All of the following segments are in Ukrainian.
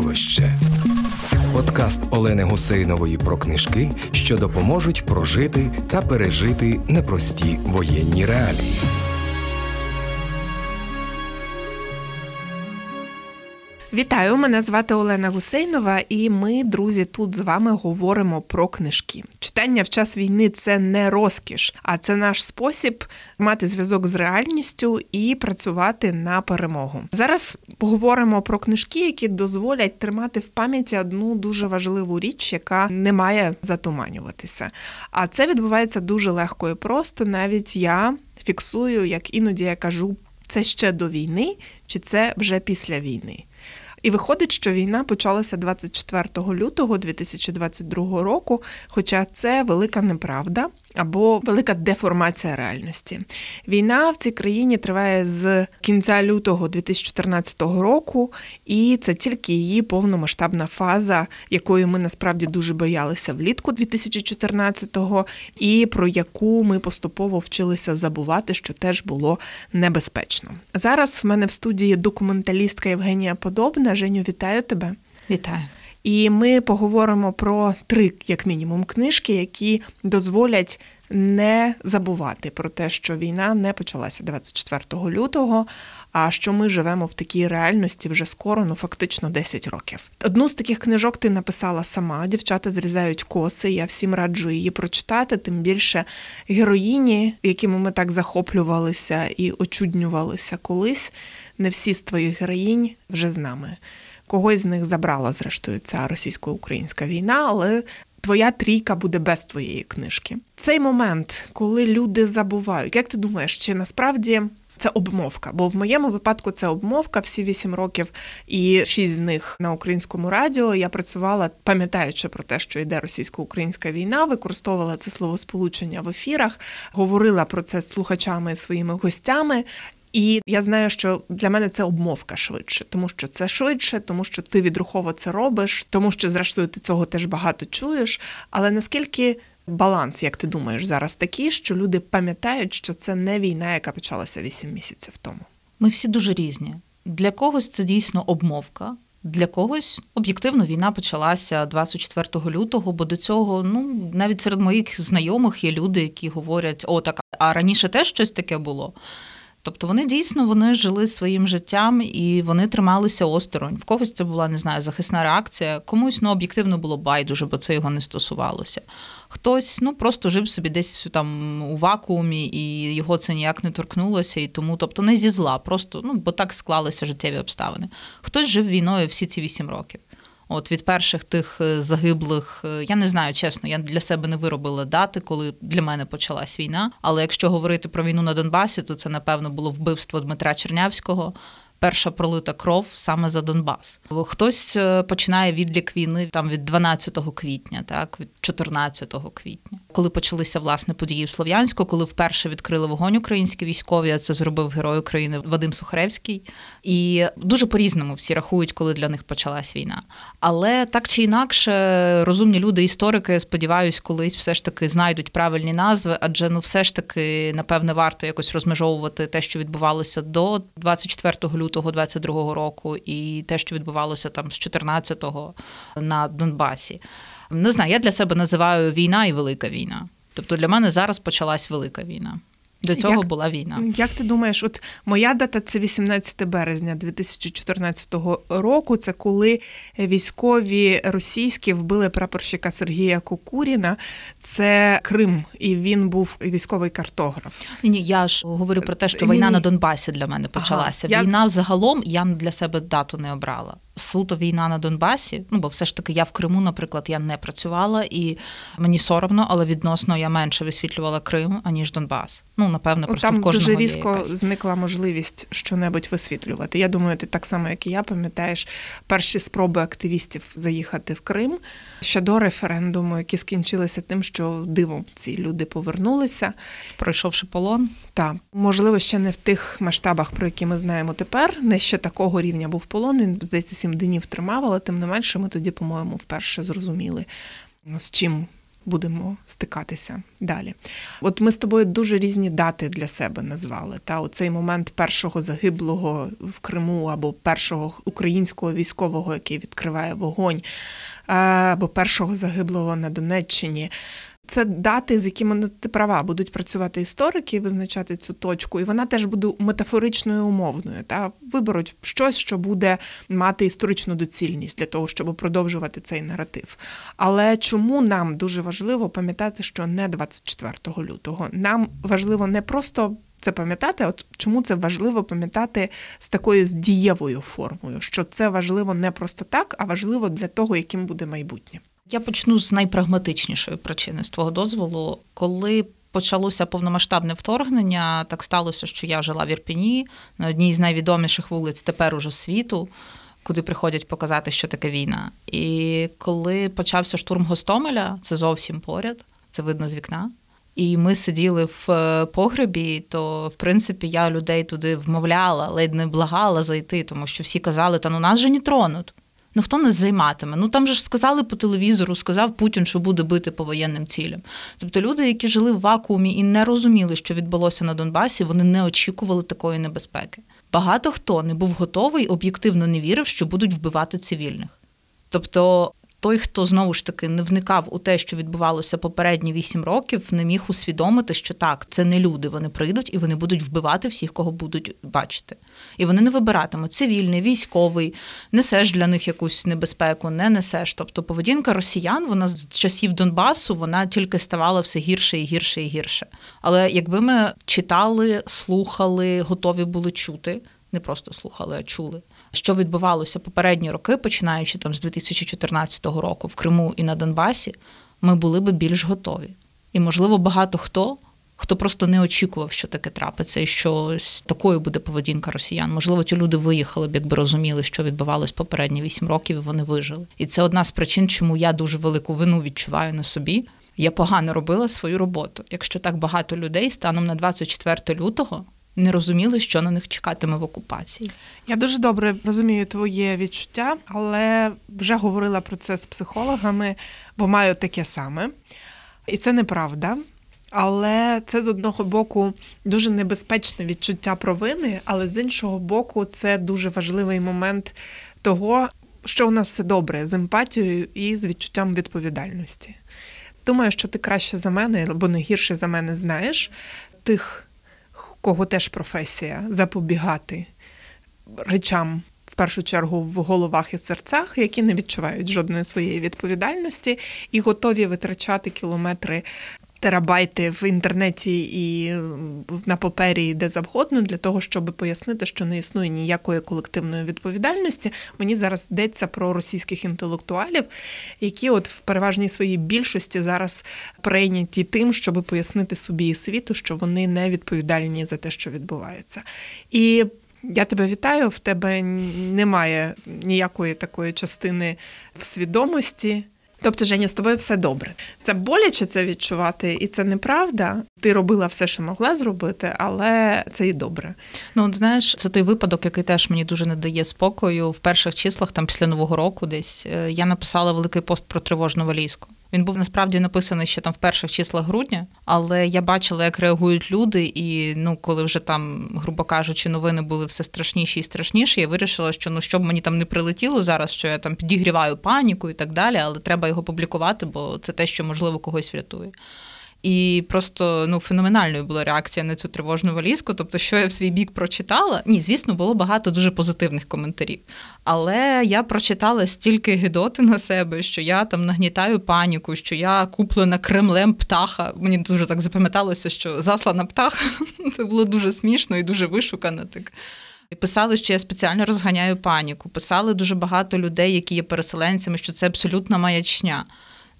Середовище. Подкаст Олени Гусейнової про книжки, що допоможуть прожити та пережити непрості воєнні реалії. Вітаю, мене звати Олена Гусейнова, і ми, друзі, тут з вами говоримо про книжки. Читання в час війни це не розкіш, а це наш спосіб мати зв'язок з реальністю і працювати на перемогу. Зараз поговоримо про книжки, які дозволять тримати в пам'яті одну дуже важливу річ, яка не має затуманюватися. А це відбувається дуже легко і просто. Навіть я фіксую, як іноді я кажу, це ще до війни, чи це вже після війни. І виходить, що війна почалася 24 лютого 2022 року, хоча це велика неправда або велика деформація реальності. Війна в цій країні триває з кінця лютого 2014 року, і це тільки її повномасштабна фаза, якої ми насправді дуже боялися влітку 2014-го, і про яку ми поступово вчилися забувати, що теж було небезпечно. Зараз в мене в студії документалістка Євгенія Подобна. Женю, вітаю тебе. Вітаю. І ми поговоримо про три, як мінімум, книжки, які дозволять не забувати про те, що війна не почалася 24 лютого, а що ми живемо в такій реальності вже скоро, ну фактично 10 років. Одну з таких книжок ти написала сама. Дівчата зрізають коси. Я всім раджу її прочитати. Тим більше героїні, якими ми так захоплювалися і очуднювалися колись. Не всі з твоїх героїнь вже з нами когось з них забрала, зрештою, ця російсько-українська війна, але твоя трійка буде без твоєї книжки. Цей момент, коли люди забувають, як ти думаєш, чи насправді. Це обмовка, бо в моєму випадку це обмовка всі вісім років, і шість з них на українському радіо. Я працювала, пам'ятаючи про те, що йде російсько-українська війна, використовувала це словосполучення в ефірах, говорила про це з слухачами своїми гостями. І я знаю, що для мене це обмовка швидше, тому що це швидше, тому що ти відрухово це робиш, тому що, зрештою, ти цього теж багато чуєш. Але наскільки баланс, як ти думаєш, зараз такий, що люди пам'ятають, що це не війна, яка почалася вісім місяців тому? Ми всі дуже різні. Для когось це дійсно обмовка. Для когось об'єктивно війна почалася 24 лютого, бо до цього ну навіть серед моїх знайомих є люди, які говорять: о, так а раніше теж щось таке було. Тобто вони дійсно вони жили своїм життям і вони трималися осторонь. В когось це була не знаю захисна реакція, комусь ну об'єктивно було байдуже, бо це його не стосувалося. Хтось ну просто жив собі десь там у вакуумі, і його це ніяк не торкнулося, і тому, тобто, не зі зла, просто ну бо так склалися життєві обставини. Хтось жив війною всі ці вісім років. От від перших тих е, загиблих, е, я не знаю, чесно, я для себе не виробила дати, коли для мене почалась війна. Але якщо говорити про війну на Донбасі, то це напевно було вбивство Дмитра Чернявського перша пролита кров саме за Донбас. Хтось е, починає відлік війни там від 12 квітня, так від 14 квітня, коли почалися власне події в Слов'янську, коли вперше відкрили вогонь українські військові. а Це зробив герой України Вадим Сухаревський. І дуже по-різному всі рахують, коли для них почалась війна. Але так чи інакше, розумні люди, історики, сподіваюсь, колись все ж таки знайдуть правильні назви, адже ну все ж таки напевне варто якось розмежовувати те, що відбувалося до 24 лютого лютого 22-го року, і те, що відбувалося там з 14-го на Донбасі. Не знаю, я для себе називаю війна і велика війна. Тобто для мене зараз почалась велика війна. До цього як, була війна. Як ти думаєш, от моя дата це 18 березня 2014 року. Це коли військові російські вбили прапорщика Сергія Кукуріна. Це Крим, і він був військовий картограф. Ні, ні, я ж говорю про те, що війна ні, на Донбасі для мене почалася. Ага, війна я... загалом я для себе дату не обрала суто війна на Донбасі. Ну бо все ж таки я в Криму, наприклад, я не працювала, і мені соромно, але відносно я менше висвітлювала Крим аніж Донбас. Ну напевно, просто там в кожному дуже різко якась. зникла можливість щонебудь висвітлювати. Я думаю, ти так само, як і я, пам'ятаєш перші спроби активістів заїхати в Крим ще до референдуму, які скінчилися тим, що дивом ці люди повернулися, пройшовши полон. Так, можливо, ще не в тих масштабах, про які ми знаємо тепер. Не ще такого рівня був полон. Він здається, сім днів тримав, але тим не менше, ми тоді, по-моєму, вперше зрозуміли, з чим будемо стикатися далі. От ми з тобою дуже різні дати для себе назвали. Та оцей момент першого загиблого в Криму або першого українського військового, який відкриває вогонь, або першого загиблого на Донеччині. Це дати, з якими ну, ти права будуть працювати історики, визначати цю точку, і вона теж буде метафоричною умовною. Та виберуть щось, що буде мати історичну доцільність для того, щоб продовжувати цей наратив. Але чому нам дуже важливо пам'ятати, що не 24 лютого? Нам важливо не просто. Це пам'ятати, от чому це важливо пам'ятати з такою з дієвою формою, що це важливо не просто так, а важливо для того, яким буде майбутнє. Я почну з найпрагматичнішої причини з твого дозволу, коли. Почалося повномасштабне вторгнення. Так сталося, що я жила в Ірпіні на одній з найвідоміших вулиць тепер уже світу, куди приходять показати, що таке війна. І коли почався штурм Гостомеля, це зовсім поряд, це видно з вікна. І ми сиділи в е, погребі, то в принципі я людей туди вмовляла, ледь не благала зайти, тому що всі казали, та ну нас же не тронуть. Ну хто нас займатиме? Ну там же ж сказали по телевізору, сказав Путін, що буде бити по воєнним цілям. Тобто люди, які жили в вакуумі і не розуміли, що відбулося на Донбасі, вони не очікували такої небезпеки. Багато хто не був готовий, об'єктивно не вірив, що будуть вбивати цивільних. Тобто той, хто знову ж таки не вникав у те, що відбувалося попередні вісім років, не міг усвідомити, що так, це не люди. Вони прийдуть і вони будуть вбивати всіх, кого будуть бачити. І вони не вибиратимуть цивільний, військовий, несеш для них якусь небезпеку, не несеш. Тобто поведінка росіян, вона з часів Донбасу, вона тільки ставала все гірше і гірше і гірше. Але якби ми читали, слухали, готові були чути, не просто слухали, а чули що відбувалося попередні роки, починаючи там з 2014 року в Криму і на Донбасі, ми були би більш готові. І, можливо, багато хто. Хто просто не очікував, що таке трапиться, і що такою буде поведінка росіян. Можливо, ті люди виїхали б, якби розуміли, що відбувалось попередні вісім років, і вони вижили. І це одна з причин, чому я дуже велику вину відчуваю на собі. Я погано робила свою роботу. Якщо так багато людей станом на 24 лютого не розуміли, що на них чекатиме в окупації. Я дуже добре розумію твоє відчуття, але вже говорила про це з психологами, бо маю таке саме. І це неправда. Але це з одного боку дуже небезпечне відчуття провини, але з іншого боку, це дуже важливий момент того, що у нас все добре з емпатією і з відчуттям відповідальності. Думаю, що ти краще за мене, або не гірше за мене знаєш тих кого теж професія запобігати речам. В першу чергу в головах і серцях, які не відчувають жодної своєї відповідальності, і готові витрачати кілометри терабайти в інтернеті і на папері де завгодно для того, щоб пояснити, що не існує ніякої колективної відповідальності. Мені зараз йдеться про російських інтелектуалів, які, от в переважній своїй більшості, зараз прийняті тим, щоб пояснити собі і світу, що вони не відповідальні за те, що відбувається. І я тебе вітаю, в тебе немає ніякої такої частини в свідомості. Тобто, Женя, з тобою все добре. Це боляче це відчувати, і це неправда. Ти робила все, що могла зробити, але це і добре. Ну, от знаєш, це той випадок, який теж мені дуже не дає спокою. В перших числах, там після нового року, десь е, я написала великий пост про тривожну валізку. Він був насправді написаний ще там в перших числах грудня, але я бачила, як реагують люди, і ну, коли вже там, грубо кажучи, новини були все страшніші і страшніші, я вирішила, що ну щоб мені там не прилетіло зараз, що я там підігріваю паніку і так далі, але треба його публікувати, бо це те, що можливо когось врятує. І просто ну феноменальною була реакція на цю тривожну валізку. Тобто, що я в свій бік прочитала. Ні, звісно, було багато дуже позитивних коментарів. Але я прочитала стільки гидоти на себе, що я там нагнітаю паніку, що я куплена Кремлем птаха. Мені дуже так запам'яталося, що заслана птаха це було дуже смішно і дуже вишукано. Так. Писали, що я спеціально розганяю паніку. Писали дуже багато людей, які є переселенцями, що це абсолютна маячня.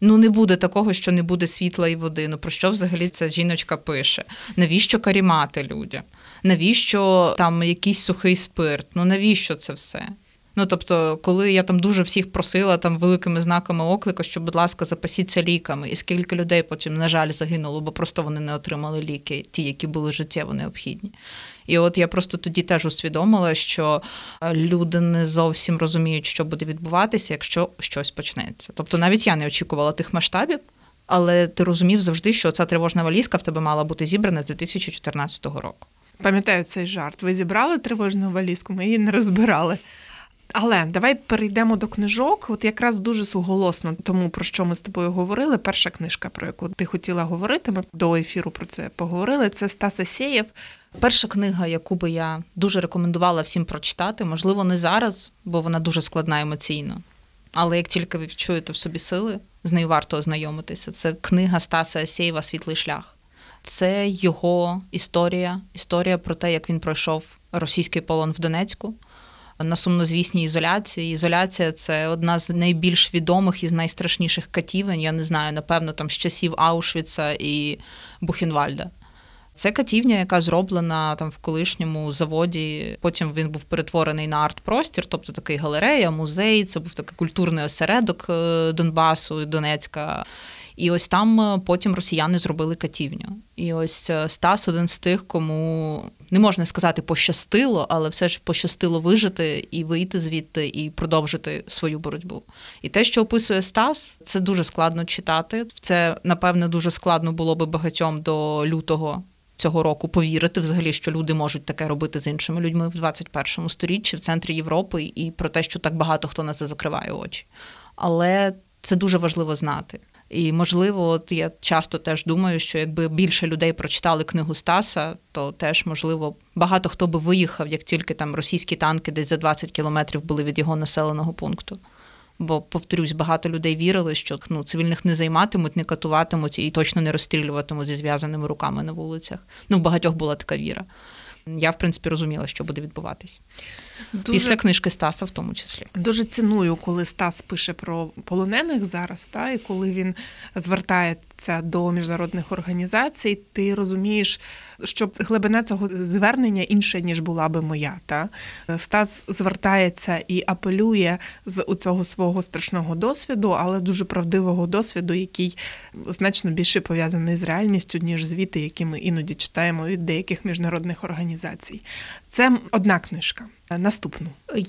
Ну не буде такого, що не буде світла і води. Ну про що взагалі ця жіночка пише? Навіщо карімати людям? Навіщо там якийсь сухий спирт? Ну навіщо це все? Ну тобто, коли я там дуже всіх просила там великими знаками оклика, що, будь ласка, запасіться ліками, і скільки людей потім, на жаль, загинуло, бо просто вони не отримали ліки, ті, які були життєво необхідні. І от я просто тоді теж усвідомила, що е, люди не зовсім розуміють, що буде відбуватися, якщо щось почнеться. Тобто, навіть я не очікувала тих масштабів. Але ти розумів завжди, що ця тривожна валізка в тебе мала бути зібрана з 2014 року. Пам'ятаю цей жарт. Ви зібрали тривожну валізку, ми її не розбирали. Але давай перейдемо до книжок. От якраз дуже суголосно тому, про що ми з тобою говорили. Перша книжка, про яку ти хотіла говорити, ми до ефіру про це поговорили. Це Стас Асєєв. Перша книга, яку би я дуже рекомендувала всім прочитати, можливо, не зараз, бо вона дуже складна емоційно. Але як тільки ви відчуєте в собі сили, з нею варто ознайомитися. Це книга Стаса Асєєва Світлий шлях. Це його історія, історія про те, як він пройшов російський полон в Донецьку на сумнозвісній ізоляції. Ізоляція це одна з найбільш відомих і з найстрашніших катівень. Я не знаю, напевно, там з часів Аушвіца і Бухенвальда. Це катівня, яка зроблена там в колишньому заводі. Потім він був перетворений на арт-простір, тобто такий галерея, музей. Це був такий культурний осередок е, Донбасу і Донецька. І ось там е, потім росіяни зробили катівню. І ось е, Стас один з тих, кому не можна сказати пощастило, але все ж пощастило вижити і вийти звідти і продовжити свою боротьбу. І те, що описує Стас, це дуже складно читати. Це напевне дуже складно було би багатьом до лютого. Цього року повірити взагалі, що люди можуть таке робити з іншими людьми в 21 сторіччі в центрі Європи, і про те, що так багато хто на це закриває очі. Але це дуже важливо знати. І можливо, от я часто теж думаю, що якби більше людей прочитали книгу Стаса, то теж можливо багато хто би виїхав, як тільки там російські танки десь за 20 кілометрів були від його населеного пункту. Бо, повторюсь, багато людей вірили, що ну, цивільних не займатимуть, не катуватимуть і точно не розстрілюватимуть зі зв'язаними руками на вулицях. Ну, в багатьох була така віра. Я, в принципі, розуміла, що буде відбуватись. Дуже, Після книжки Стаса, в тому числі. Дуже ціную, коли Стас пише про полонених зараз, та і коли він звертається до міжнародних організацій, ти розумієш, що глибина цього звернення інша, ніж була би моя. Та Стас звертається і апелює з у цього свого страшного досвіду, але дуже правдивого досвіду, який значно більше пов'язаний з реальністю, ніж звіти, які ми іноді читаємо від деяких міжнародних організацій. Це одна книжка. Наступну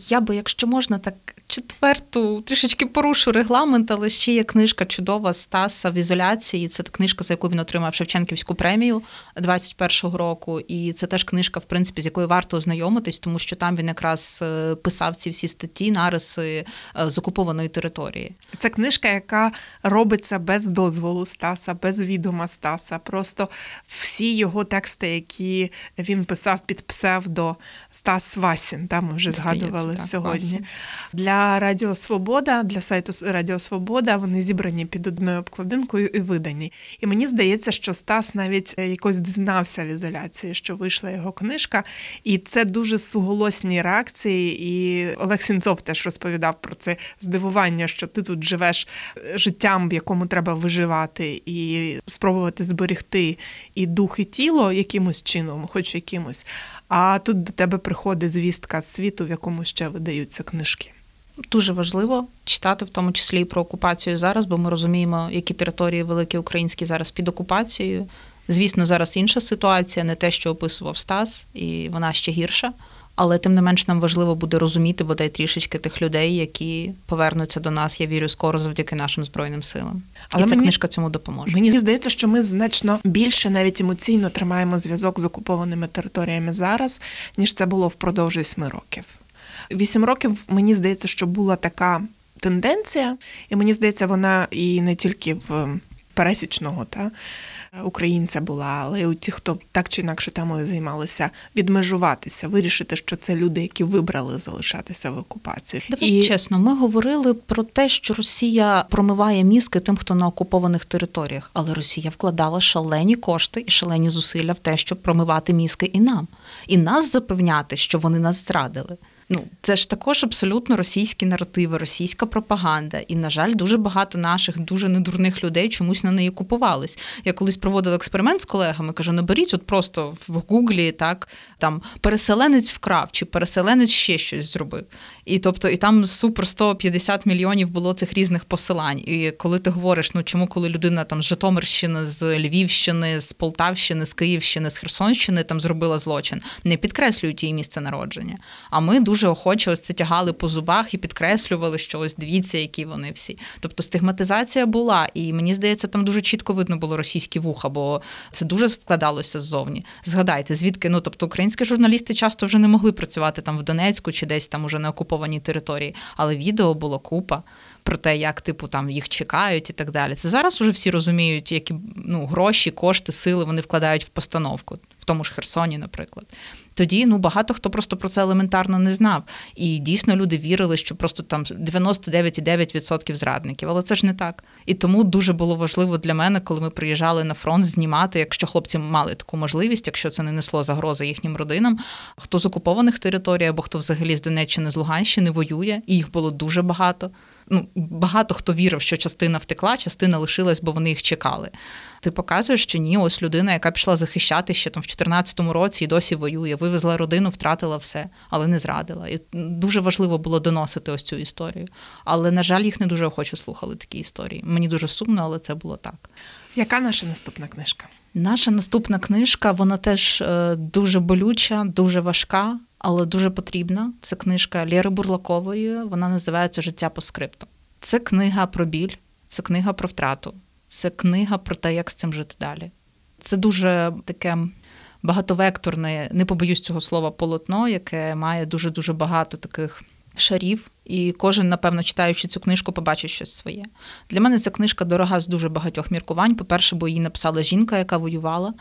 я би, якщо можна, так четверту трішечки порушу регламент, але ще є книжка чудова Стаса в ізоляції. Це книжка, за яку він отримав Шевченківську премію 21-го року. І це теж книжка, в принципі, з якою варто ознайомитись, тому що там він якраз е, писав ці всі статті, нариси е, з окупованої території. Це книжка, яка робиться без дозволу Стаса, без відома Стаса. Просто всі його тексти, які він писав під псевдо Стас Васін, там ми вже згадували так, сьогодні. Васін. Для Радіо Свобода, для сайту Радіо Свобода вони зібрані під одною обкладинкою і видані. І мені здається, що Стас навіть е, якось дізнався в ізоляції, що вийшла його книжка, і це дуже суголосні реакції. І Олег Сінцов теж розповідав про це здивування, що ти тут живеш е, життям, в якому треба виживати, і спробувати зберегти і дух, і тіло якимось чином, хоч якимось. А тут до тебе приходить звістка з світу, в якому ще видаються книжки. Дуже важливо читати, в тому числі і про окупацію зараз, бо ми розуміємо, які території великі українські зараз під окупацією. Звісно, зараз інша ситуація, не те, що описував Стас, і вона ще гірша. Але тим не менш нам важливо буде розуміти бодай трішечки тих людей, які повернуться до нас. Я вірю скоро завдяки нашим збройним силам. Але і ця мені, книжка цьому допоможе. Мені здається, що ми значно більше навіть емоційно тримаємо зв'язок з окупованими територіями зараз, ніж це було впродовж восьми років. Вісім років мені здається, що була така тенденція, і мені здається, вона і не тільки в пересічного та українця була, але й у тих, хто так чи інакше темою займалися, відмежуватися, вирішити, що це люди, які вибрали залишатися в окупації. Давай і чесно, ми говорили про те, що Росія промиває мізки тим, хто на окупованих територіях, але Росія вкладала шалені кошти і шалені зусилля в те, щоб промивати мізки і нам, і нас запевняти, що вони нас зрадили. Ну, це ж також абсолютно російські наративи, російська пропаганда. І, на жаль, дуже багато наших дуже недурних людей чомусь на неї купувались. Я колись проводила експеримент з колегами, кажу: наберіть от просто в Гуглі так там переселенець вкрав чи переселенець ще щось зробив. І тобто, і там супер 150 мільйонів було цих різних посилань. І коли ти говориш, ну чому, коли людина там з Житомирщини, з Львівщини, з Полтавщини, з Київщини, з Херсонщини там зробила злочин, не підкреслюють її місце народження. А ми дуже дуже охоче ось це тягали по зубах і підкреслювали, що ось дивіться, які вони всі. Тобто стигматизація була, і мені здається, там дуже чітко видно було російські вуха, бо це дуже вкладалося ззовні. Згадайте, звідки ну тобто українські журналісти часто вже не могли працювати там в Донецьку чи десь там уже на окупованій території, але відео було купа про те, як типу там їх чекають і так далі. Це зараз уже всі розуміють, які ну, гроші, кошти, сили вони вкладають в постановку, в тому ж Херсоні, наприклад. Тоді ну багато хто просто про це елементарно не знав. І дійсно люди вірили, що просто там 99,9% зрадників. Але це ж не так. І тому дуже було важливо для мене, коли ми приїжджали на фронт, знімати, якщо хлопці мали таку можливість, якщо це не несло загрози їхнім родинам, хто з окупованих територій або хто взагалі з Донеччини, з Луганщини воює, і їх було дуже багато ну, багато хто вірив, що частина втекла, частина лишилась, бо вони їх чекали. Ти показуєш, що ні, ось людина, яка пішла захищати ще там в 2014 році і досі воює, вивезла родину, втратила все, але не зрадила. І дуже важливо було доносити ось цю історію. Але, на жаль, їх не дуже охоче слухали такі історії. Мені дуже сумно, але це було так. Яка наша наступна книжка? Наша наступна книжка, вона теж е, дуже болюча, дуже важка але дуже потрібна. Це книжка Лєри Бурлакової. Вона називається Життя по скрипту. Це книга про біль, це книга про втрату, це книга про те, як з цим жити далі. Це дуже таке багатовекторне, не побоюсь цього слова, полотно, яке має дуже дуже багато таких шарів. І кожен, напевно, читаючи цю книжку, побачить щось своє. Для мене ця книжка дорога з дуже багатьох міркувань. По-перше, бо її написала жінка, яка воювала.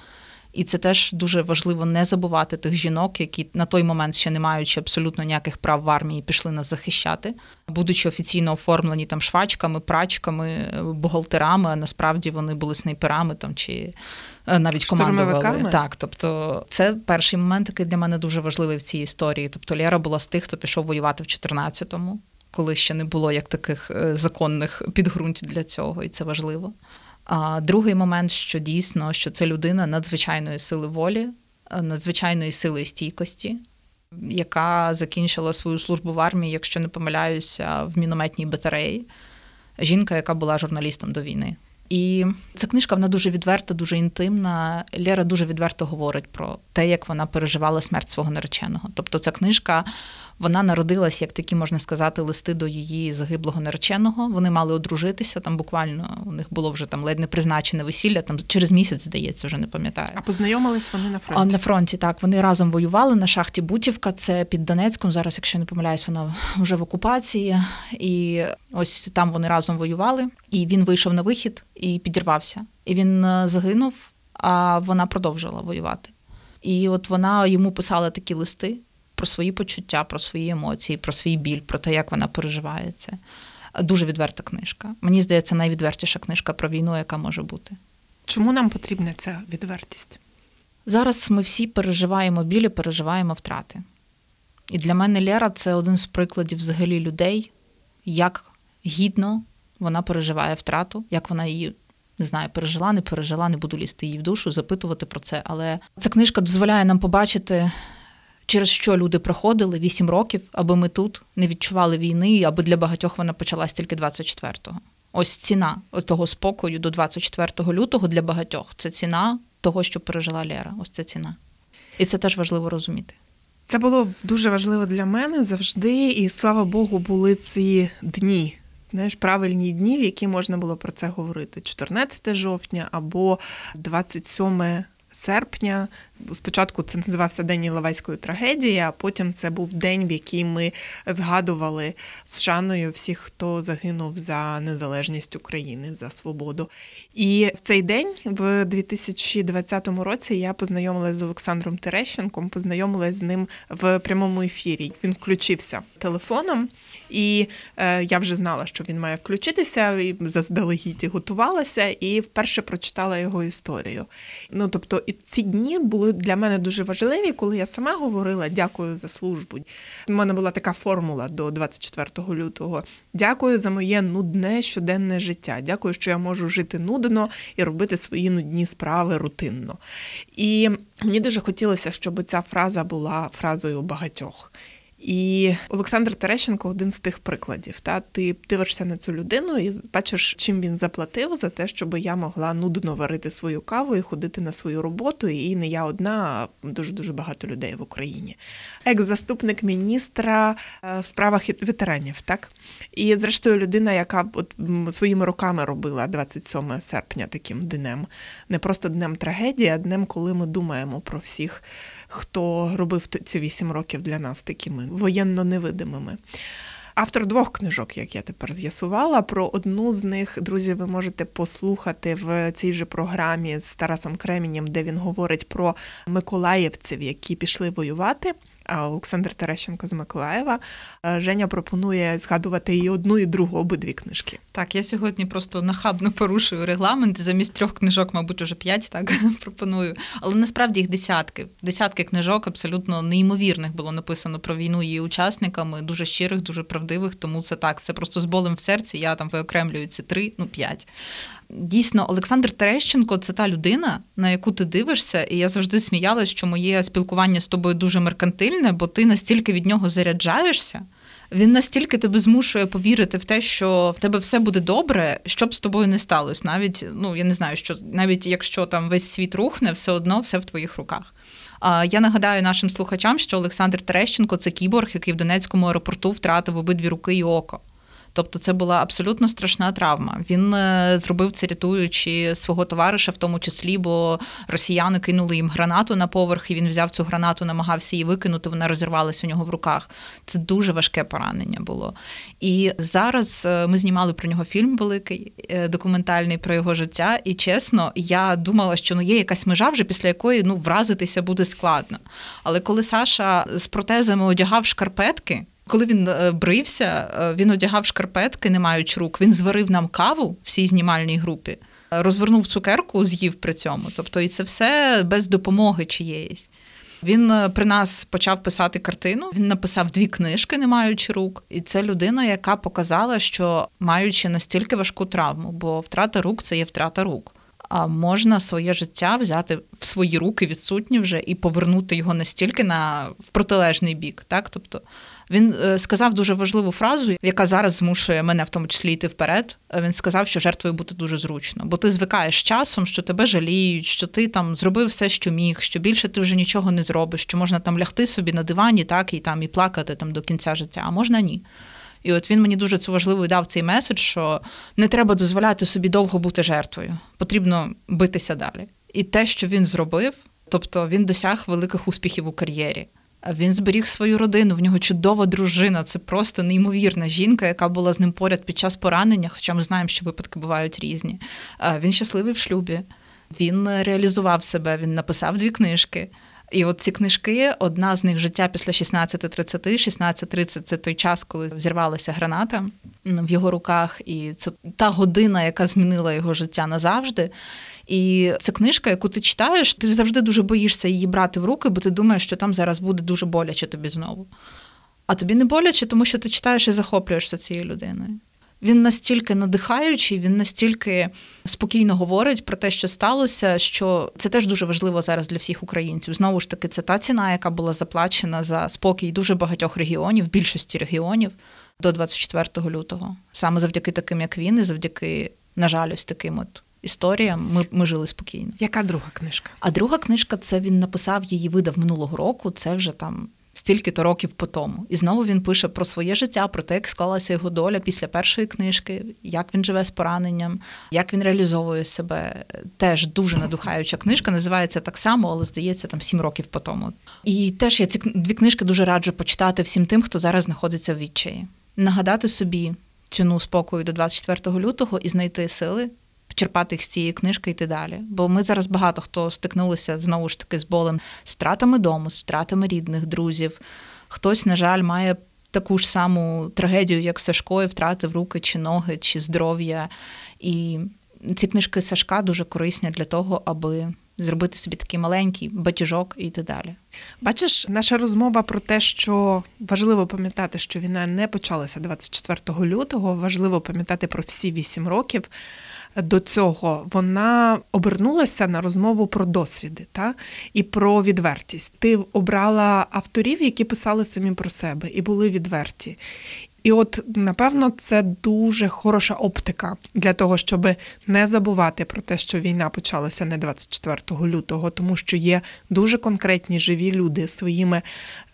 І це теж дуже важливо не забувати тих жінок, які на той момент ще не маючи абсолютно ніяких прав в армії, пішли нас захищати, будучи офіційно оформлені там швачками, прачками, бухгалтерами. а Насправді вони були снайперами там чи е, навіть командували. Так, тобто це перший момент, який для мене дуже важливий в цій історії. Тобто Лєра була з тих, хто пішов воювати в 14-му, коли ще не було як таких е, законних підґрунтів для цього, і це важливо. А другий момент, що дійсно що це людина надзвичайної сили волі, е, надзвичайної сили стійкості, яка закінчила свою службу в армії, якщо не помиляюся, в мінометній батареї. Жінка, яка була журналістом до війни. І ця книжка вона дуже відверта, дуже інтимна. Лера дуже відверто говорить про те, як вона переживала смерть свого нареченого. Тобто, ця книжка вона народилась, як такі можна сказати, листи до її загиблого нареченого. Вони мали одружитися. Там буквально у них було вже там ледь не призначене весілля. Там через місяць здається, вже не пам'ятаю. А познайомились вони на фронті? А на фронті так. Вони разом воювали на шахті Бутівка. Це під Донецьком. Зараз, якщо не помиляюсь, вона вже в окупації. І ось там вони разом воювали. І він вийшов на вихід і підірвався. І він е, загинув, а вона продовжила воювати. І от вона йому писала такі листи про свої почуття, про свої емоції, про свій біль, про те, як вона переживає це. Дуже відверта книжка. Мені здається, найвідвертіша книжка про війну, яка може бути. Чому нам потрібна ця відвертість? Зараз ми всі переживаємо білі, переживаємо втрати. І для мене Лера це один з прикладів взагалі людей, як гідно вона переживає втрату, як вона її не знаю, пережила, не пережила, не буду лізти її в душу, запитувати про це. Але ця книжка дозволяє нам побачити через що люди проходили 8 років, аби ми тут не відчували війни, аби для багатьох вона почалась тільки 24-го. Ось ціна того спокою до 24 лютого для багатьох. Це ціна того, що пережила Лера. Ось це ціна. І це теж важливо розуміти. Це було дуже важливо для мене завжди, і слава Богу, були ці дні. Знаєш, правильні дні, в які можна було про це говорити: 14 жовтня або 27 серпня. Спочатку це називався День Іловайської трагедії, а потім це був день, в який ми згадували з шаною всіх, хто загинув за незалежність України за свободу. І в цей день, в 2020 році, я познайомилася з Олександром Терещенком, познайомилася з ним в прямому ефірі. Він включився телефоном. І е, я вже знала, що він має включитися, і заздалегідь готувалася, і вперше прочитала його історію. Ну тобто, і ці дні були для мене дуже важливі, коли я сама говорила дякую за службу. У мене була така формула до 24 лютого. Дякую за моє нудне щоденне життя. Дякую, що я можу жити нудно і робити свої нудні справи рутинно. І мені дуже хотілося, щоб ця фраза була фразою багатьох. І Олександр Терещенко один з тих прикладів. Та Ти дивишся на цю людину і бачиш, чим він заплатив за те, щоб я могла нудно варити свою каву і ходити на свою роботу. І не я одна, а дуже дуже багато людей в Україні. Екс-заступник міністра е, в справах ветеранів, так і зрештою людина, яка от своїми руками робила 27 серпня таким днем, не просто днем трагедії, а днем, коли ми думаємо про всіх, хто робив ці вісім років для нас такими воєнно невидимими. Автор двох книжок, як я тепер з'ясувала. Про одну з них, друзі, ви можете послухати в цій же програмі з Тарасом Кремінєм, де він говорить про миколаївців, які пішли воювати. Олександр Терещенко з Миколаєва. Е, Женя пропонує згадувати і одну, і другу обидві книжки. Так, я сьогодні просто нахабно порушую регламент. Замість трьох книжок, мабуть, уже п'ять так пропоную. Але насправді їх десятки. Десятки книжок абсолютно неймовірних було написано про війну її учасниками, дуже щирих, дуже правдивих. Тому це так. Це просто з болем в серці. Я там виокремлюю ці три, ну п'ять дійсно Олександр Терещенко це та людина, на яку ти дивишся, і я завжди сміялася, що моє спілкування з тобою дуже меркантильне, бо ти настільки від нього заряджаєшся. Він настільки тебе змушує повірити в те, що в тебе все буде добре, що б з тобою не сталося. Навіть ну я не знаю, що навіть якщо там весь світ рухне, все одно все в твоїх руках. А Я нагадаю нашим слухачам, що Олександр Терещенко це кіборг, який в Донецькому аеропорту втратив обидві руки і око. Тобто це була абсолютно страшна травма. Він е, зробив це рятуючи свого товариша, в тому числі, бо росіяни кинули їм гранату на поверх, і він взяв цю гранату, намагався її викинути. Вона розірвалася у нього в руках. Це дуже важке поранення було. І зараз е, ми знімали про нього фільм великий, е, документальний про його життя. І чесно, я думала, що ну є якась межа, вже після якої ну вразитися буде складно. Але коли Саша з протезами одягав шкарпетки. Коли він е, брився, е, він одягав шкарпетки, не маючи рук. Він зварив нам каву всій знімальній групі, розвернув цукерку, з'їв при цьому. Тобто, і це все без допомоги чиєїсь. Він е, при нас почав писати картину. Він написав дві книжки, не маючи рук, і це людина, яка показала, що маючи настільки важку травму, бо втрата рук це є втрата рук. А можна своє життя взяти в свої руки відсутні вже і повернути його настільки на в протилежний бік, так тобто. Він е, сказав дуже важливу фразу, яка зараз змушує мене в тому числі йти вперед. Він сказав, що жертвою бути дуже зручно, бо ти звикаєш часом, що тебе жаліють, що ти там зробив все, що міг, що більше ти вже нічого не зробиш, що можна там лягти собі на дивані, так і там і плакати там до кінця життя, а можна ні. І от він мені дуже цю важливу дав цей меседж, що не треба дозволяти собі довго бути жертвою, потрібно битися далі. І те, що він зробив, тобто він досяг великих успіхів у кар'єрі. Він зберіг свою родину, в нього чудова дружина. Це просто неймовірна жінка, яка була з ним поряд під час поранення. Хоча ми знаємо, що випадки бувають різні. Він щасливий в шлюбі, він реалізував себе, він написав дві книжки. І от ці книжки, одна з них життя після 16.30. 16.30 – це той час, коли взірвалася граната в його руках, і це та година, яка змінила його життя назавжди. І це книжка, яку ти читаєш, ти завжди дуже боїшся її брати в руки, бо ти думаєш, що там зараз буде дуже боляче тобі знову. А тобі не боляче, тому що ти читаєш і захоплюєшся цією людиною. Він настільки надихаючий, він настільки спокійно говорить про те, що сталося, що це теж дуже важливо зараз для всіх українців. Знову ж таки, це та ціна, яка була заплачена за спокій дуже багатьох регіонів, більшості регіонів до 24 лютого, саме завдяки таким, як він, і завдяки, на жаль, ось таким от історіям. Ми ми жили спокійно. Яка друга книжка? А друга книжка це він написав її, видав минулого року. Це вже там. Стільки-то років по тому. І знову він пише про своє життя, про те, як склалася його доля після першої книжки, як він живе з пораненням, як він реалізовує себе. Теж дуже надухаюча книжка. Називається так само, але здається, там сім років по тому. І теж я ці дві книжки дуже раджу почитати всім тим, хто зараз знаходиться в відчаї. Нагадати собі ціну спокою до 24 лютого і знайти сили черпати їх з цієї книжки йти далі. Бо ми зараз багато хто стикнулися знову ж таки з болем, з втратами дому, з втратами рідних, друзів. Хтось, на жаль, має таку ж саму трагедію, як Сашко, і втратив руки чи ноги, чи здоров'я. І ці книжки Сашка дуже корисні для того, аби. Зробити собі такий маленький батіжок і йти далі. Бачиш, наша розмова про те, що важливо пам'ятати, що війна не почалася 24 лютого. Важливо пам'ятати про всі вісім років. До цього вона обернулася на розмову про досвіди та і про відвертість. Ти обрала авторів, які писали самі про себе і були відверті. І от, напевно, це дуже хороша оптика для того, щоб не забувати про те, що війна почалася не 24 лютого, тому що є дуже конкретні живі люди своїми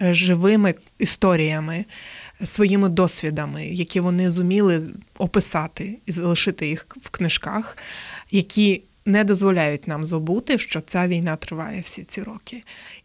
е, живими історіями, своїми досвідами, які вони зуміли описати і залишити їх в книжках, які не дозволяють нам забути, що ця війна триває всі ці роки.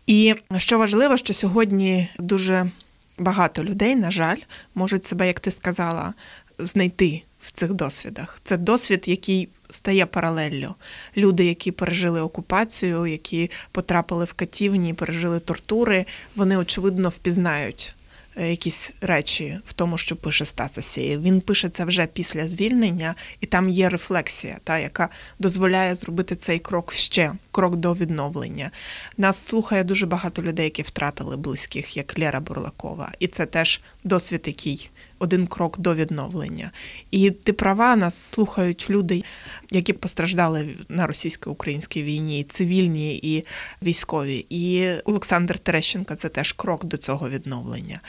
І що важливо, що сьогодні дуже багато людей, на жаль, можуть себе, як ти сказала, знайти в цих досвідах. Це досвід, який стає паралеллю. Люди, які пережили окупацію, які потрапили в катівні, пережили тортури, вони очевидно впізнають якісь речі в тому, що пише Стасасі. Він пише це вже після звільнення, і там є рефлексія, та яка дозволяє зробити цей крок ще крок до відновлення. Нас слухає дуже багато людей, які втратили близьких, як Лера Бурлакова, і це теж досвід, який один крок до відновлення. І ти права, нас слухають люди, які постраждали на російсько-українській війні, і цивільні і військові. І Олександр Терещенко це теж крок до цього відновлення.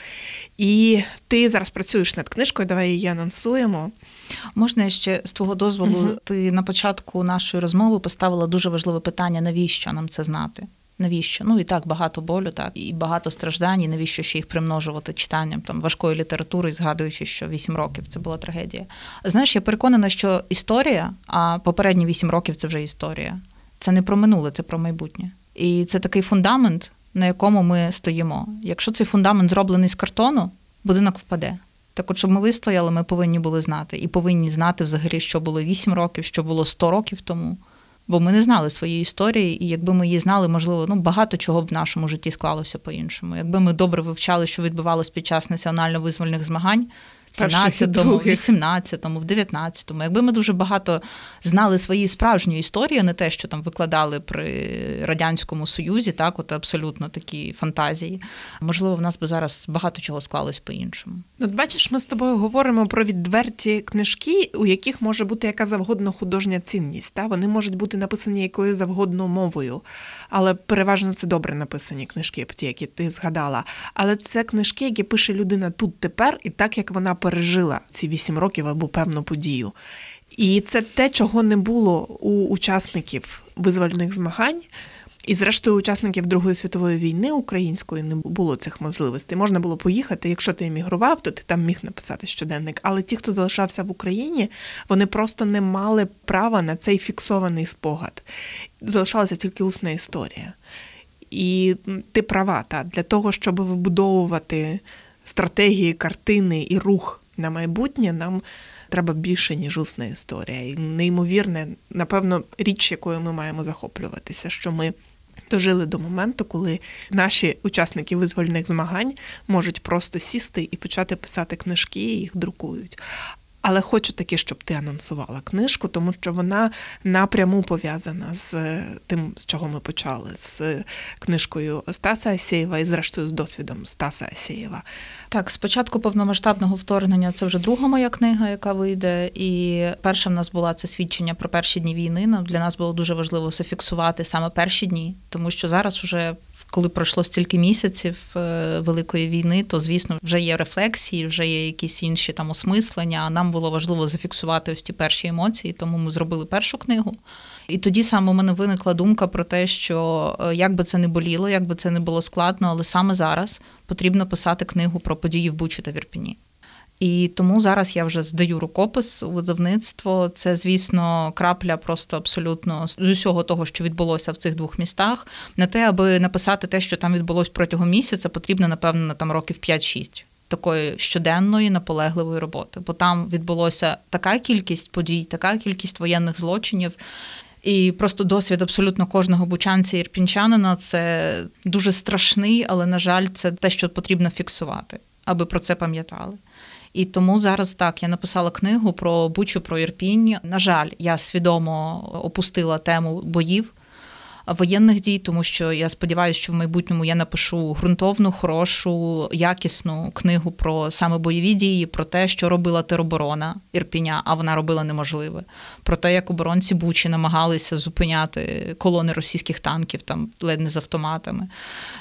І ти зараз працюєш над книжкою, давай її анонсуємо. Можна ще з твого дозволу, угу. ти на початку нашої розмови поставила дуже важливе питання: навіщо нам це знати? Навіщо? Ну і так багато болю, так і багато страждань, і навіщо ще їх примножувати читанням там важкої літератури, згадуючи, що вісім років це була трагедія. Знаєш, я переконана, що історія, а попередні вісім років це вже історія. Це не про минуле, це про майбутнє. І це такий фундамент, на якому ми стоїмо. Якщо цей фундамент зроблений з картону, будинок впаде. Так от, щоб ми вистояли, ми повинні були знати. І повинні знати взагалі, що було вісім років, що було сто років тому бо ми не знали своєї історії, і якби ми її знали, можливо, ну багато чого б в нашому житті склалося по-іншому. Якби ми добре вивчали, що відбувалось під час національно-визвольних змагань. 17-му, 18-му, в 19-му. Якби ми дуже багато знали свої справжні історії, не те, що там викладали при радянському союзі, так от абсолютно такі фантазії. Можливо, в нас би зараз багато чого склалось по-іншому. От бачиш, ми з тобою говоримо про відверті книжки, у яких може бути яка завгодно художня цінність. Та? Вони можуть бути написані якою завгодно мовою, але переважно це добре написані книжки, ті, які ти згадала. Але це книжки, які пише людина тут тепер, і так як вона пережила ці вісім років або певну подію. І це те, чого не було у учасників визвольних змагань. І, зрештою, учасників Другої світової війни української не було цих можливостей. Можна було поїхати. Якщо ти емігрував, то ти там міг написати щоденник. Але ті, хто залишався в Україні, вони просто не мали права на цей фіксований спогад. Залишалася тільки усна історія. І ти права, та для того, щоб вибудовувати стратегії, картини і рух на майбутнє нам треба більше, ніж усна історія. І неймовірне, напевно, річ, якою ми маємо захоплюватися, що ми. Дожили до моменту, коли наші учасники визвольних змагань можуть просто сісти і почати писати книжки, і їх друкують. Але хочу таки, щоб ти анонсувала книжку, тому що вона напряму пов'язана з тим, з чого ми почали, з книжкою Стаса Асєєва і, зрештою, з досвідом Стаса Асєєва. Так, спочатку повномасштабного вторгнення це вже друга моя книга, яка вийде. І перша в нас була це свідчення про перші дні війни. Для нас було дуже важливо зафіксувати саме перші дні, тому що зараз вже коли пройшло стільки місяців е, великої війни, то звісно вже є рефлексії, вже є якісь інші там осмислення. Нам було важливо зафіксувати ось ті перші емоції, тому ми зробили першу книгу. І тоді саме у мене виникла думка про те, що е, як би це не боліло, як би це не було складно, але саме зараз потрібно писати книгу про події в Бучі та Вірпіні. І тому зараз я вже здаю рукопис у видавництво. Це, звісно, крапля просто абсолютно з усього того, що відбулося в цих двох містах. На те, аби написати те, що там відбулось протягом місяця, потрібно, напевно, там років 5-6. Такої щоденної наполегливої роботи, бо там відбулося така кількість подій, така кількість воєнних злочинів, і просто досвід абсолютно кожного бучанця і ірпінчанина це дуже страшний, але на жаль, це те, що потрібно фіксувати, аби про це пам'ятали. І тому зараз так я написала книгу про Бучу, про Ірпінь. На жаль, я свідомо опустила тему боїв. Воєнних дій, тому що я сподіваюся, що в майбутньому я напишу ґрунтовну, хорошу, якісну книгу про саме бойові дії, про те, що робила тероборона Ірпіня, а вона робила неможливе. Про те, як оборонці Бучі намагалися зупиняти колони російських танків, там ледь не з автоматами,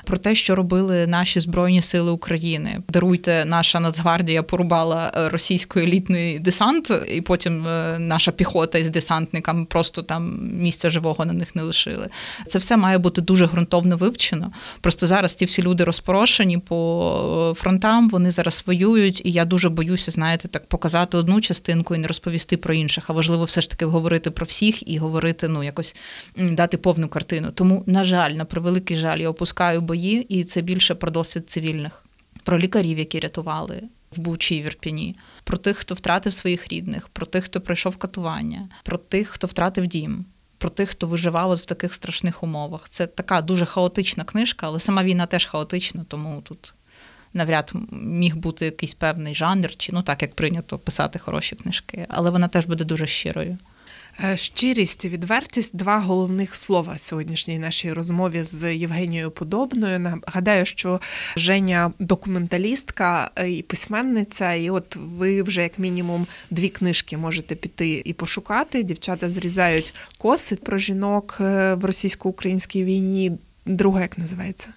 про те, що робили наші збройні сили України. Даруйте, наша Нацгвардія порубала е, російський елітний десант, і потім е, наша піхота із десантниками просто там місця живого на них не лишили. Це все має бути дуже ґрунтовно вивчено. Просто зараз ті всі люди розпорошені по е, фронтам, вони зараз воюють, і я дуже боюся, знаєте, так показати одну частинку і не розповісти про інших. А важливо все ж таки говорити про всіх і говорити, ну якось дати повну картину. Тому, на жаль, на превеликий жаль, я опускаю бої, і це більше про досвід цивільних, про лікарів, які рятували в Бучі і в Ірпіні, про тих, хто втратив своїх рідних, про тих, хто пройшов катування, про тих, хто втратив дім. Про тих, хто виживав от в таких страшних умовах. Це така дуже хаотична книжка, але сама війна теж хаотична, тому тут навряд міг бути якийсь певний жанр, чи ну так як прийнято писати хороші книжки, але вона теж буде дуже щирою. Е, щирість і відвертість два головних слова сьогоднішній нашій розмові з Євгенією Подобною. Нагадаю, що Женя документалістка і письменниця, і от ви вже як мінімум дві книжки можете піти і пошукати. Дівчата зрізають коси про жінок е, в російсько-українській війні. Друга як називається?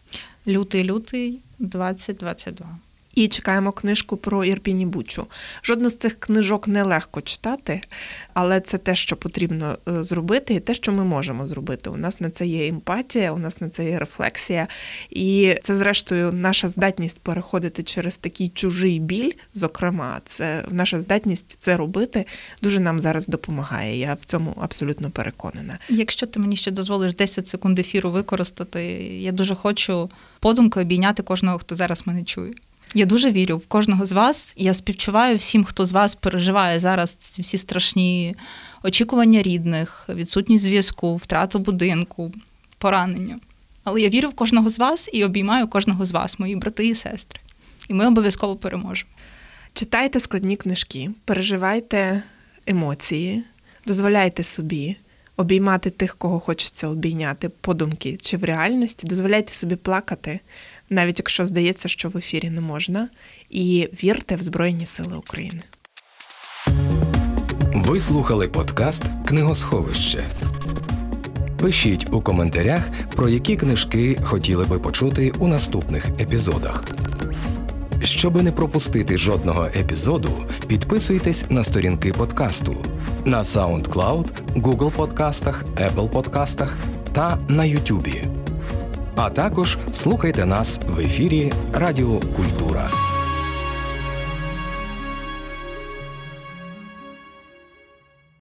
Лютий, лютий 2022. І чекаємо книжку про Ірпіні Бучу. Жодну з цих книжок нелегко читати, але це те, що потрібно е, зробити, і те, що ми можемо зробити. У нас на це є емпатія, у нас на це є рефлексія, і це, зрештою, наша здатність переходити через такий чужий біль. Зокрема, це наша здатність це робити дуже нам зараз допомагає. Я в цьому абсолютно переконана. Якщо ти мені ще дозволиш 10 секунд ефіру використати, я дуже хочу подумкою обійняти кожного, хто зараз мене чує. Я дуже вірю в кожного з вас. Я співчуваю всім, хто з вас переживає зараз всі страшні очікування рідних, відсутність зв'язку, втрату будинку, поранення. Але я вірю в кожного з вас і обіймаю кожного з вас, мої брати і сестри. І ми обов'язково переможемо. Читайте складні книжки, переживайте емоції, дозволяйте собі обіймати тих, кого хочеться обійняти, подумки чи в реальності, дозволяйте собі плакати навіть якщо здається, що в ефірі не можна, і вірте в Збройні Сили України. Ви слухали подкаст Книгосховище. Пишіть у коментарях, про які книжки хотіли би почути у наступних епізодах. Щоби не пропустити жодного епізоду, підписуйтесь на сторінки подкасту на SoundCloud, Google подкастах, Apple подкастах та на YouTube. А також слухайте нас в ефірі Радіо Культура.